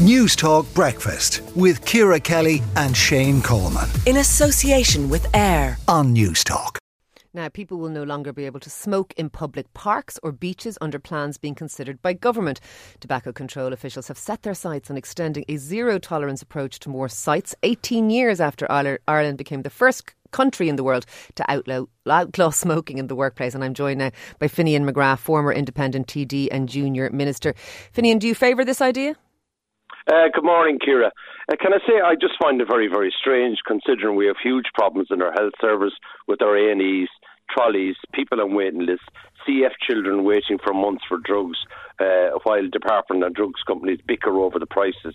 Newstalk Breakfast with Ciara Kelly and Shane Coleman. In association with AIR on Newstalk. Now, people will no longer be able to smoke in public parks or beaches under plans being considered by government. Tobacco control officials have set their sights on extending a zero tolerance approach to more sites 18 years after Ireland became the first country in the world to outlaw, outlaw smoking in the workplace. And I'm joined now by Finian McGrath, former independent TD and junior minister. Finian, do you favour this idea? Uh, good morning, Ciara. Uh, can I say I just find it very, very strange considering we have huge problems in our health service with our A&Es, trolleys, people on waiting lists, CF children waiting for months for drugs, uh, while department and drugs companies bicker over the prices.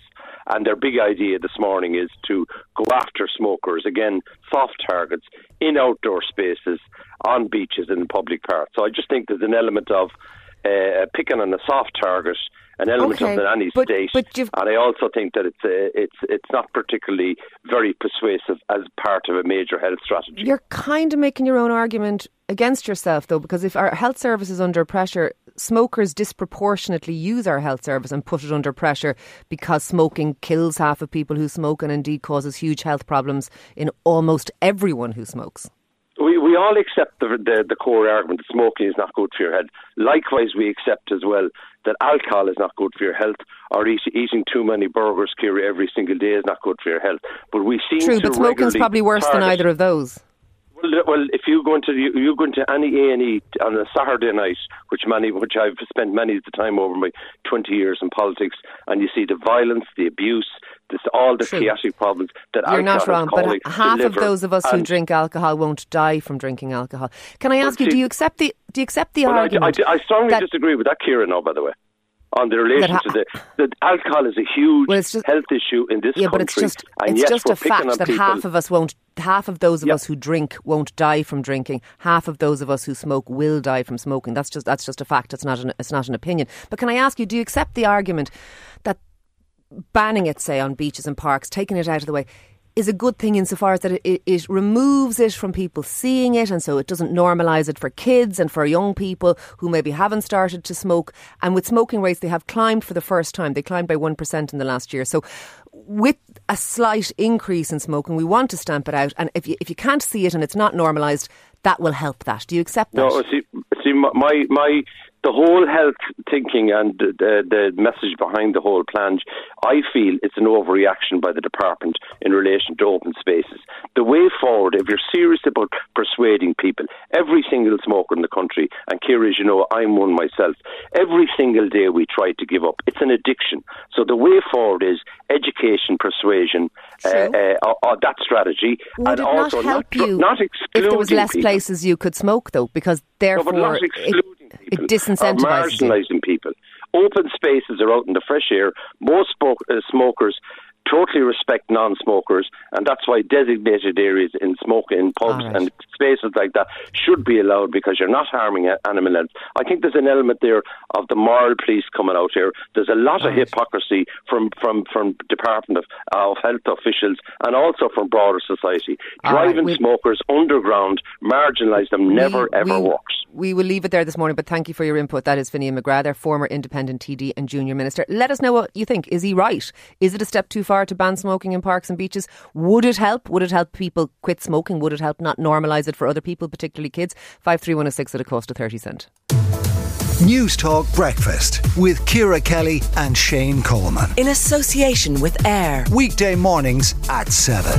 And their big idea this morning is to go after smokers, again, soft targets, in outdoor spaces, on beaches in public parks. So I just think there's an element of uh, picking on a soft target an element okay, of the nanny but, state, but and I also think that it's uh, it's it's not particularly very persuasive as part of a major health strategy. You're kind of making your own argument against yourself, though, because if our health service is under pressure, smokers disproportionately use our health service and put it under pressure because smoking kills half of people who smoke and indeed causes huge health problems in almost everyone who smokes. We, all accept the, the, the core argument that smoking is not good for your health. Likewise, we accept as well that alcohol is not good for your health, or eat, eating too many burgers, Ciara, every single day is not good for your health. But we seem True, to but smoking's probably worse than either of those. Well, if you go into you, go into any A and E on a Saturday night, which many, which I've spent many of the time over my twenty years in politics, and you see the violence, the abuse, this, all the True. chaotic problems that You're not wrong, but half of those of us who drink alcohol won't die from drinking alcohol. Can I ask Well, you? Do you accept the? Do you accept the Well, I, argument? I, I strongly that- disagree with that, Ciara. Now, oh, by the way, on the relation ha- to the that alcohol is a huge Well, just- health issue in this yeah, country, but it's just it's just a fact that people. half of us won't. Half of those of Yep. us who drink won't die from drinking. Half of those of us who smoke will die from smoking. That's just that's just a fact. It's not an it's not an opinion. But can I ask you? Do you accept the argument that banning it, say, on beaches and parks, taking it out of the way, is a good thing insofar as that it, it, it removes it from people seeing it, and so it doesn't normalise it for kids and for young people who maybe haven't started to smoke. And with smoking rates, they have climbed for the first time. They climbed by one percent in the last year. So, with a slight increase in smoking, we want to stamp it out. And if you if you can't see it and it's not normalised, that will help. That do you accept that? No, see, see, my my the whole health thinking and the, the message behind the whole plan, I feel it's an overreaction by the department in relation to open spaces. The way forward, if you're serious about persuading people, every single smoker in the country, and Ciara, as you know, I'm one myself, every single day we try to give up. It's an addiction. So the way forward is education, persuasion, uh, uh, or, or that strategy, Would and it not help not, you not if there was less people. places you could smoke, though? Because No, therefore, but not excluding people. disincentivises Or marginalising people. Open spaces are out in the fresh air. Most smoke, uh, smokers totally respect non-smokers, and that's why designated areas in smoking in pubs right. and spaces like that should be allowed because you're not harming animal health. I think there's an element there of the moral police coming out here. There's a lot of right. hypocrisy from from from Department of, of Health officials and also from broader society. Driving we- smokers underground, marginalise them, never We- ever works. We will leave it there this morning, but thank you for your input. That is Finian McGrath, our former independent TD and junior minister. Let us know what you think. Is he right? Is it a step too far to ban smoking in parks and beaches? Would it help? Would it help people quit smoking? Would it help not normalise it for other people, particularly kids? 53106 at a cost of 30 cent. Newstalk Breakfast with Ciara Kelly and Shane Coleman. in association with AIR Weekday mornings at 7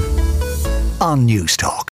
on Newstalk.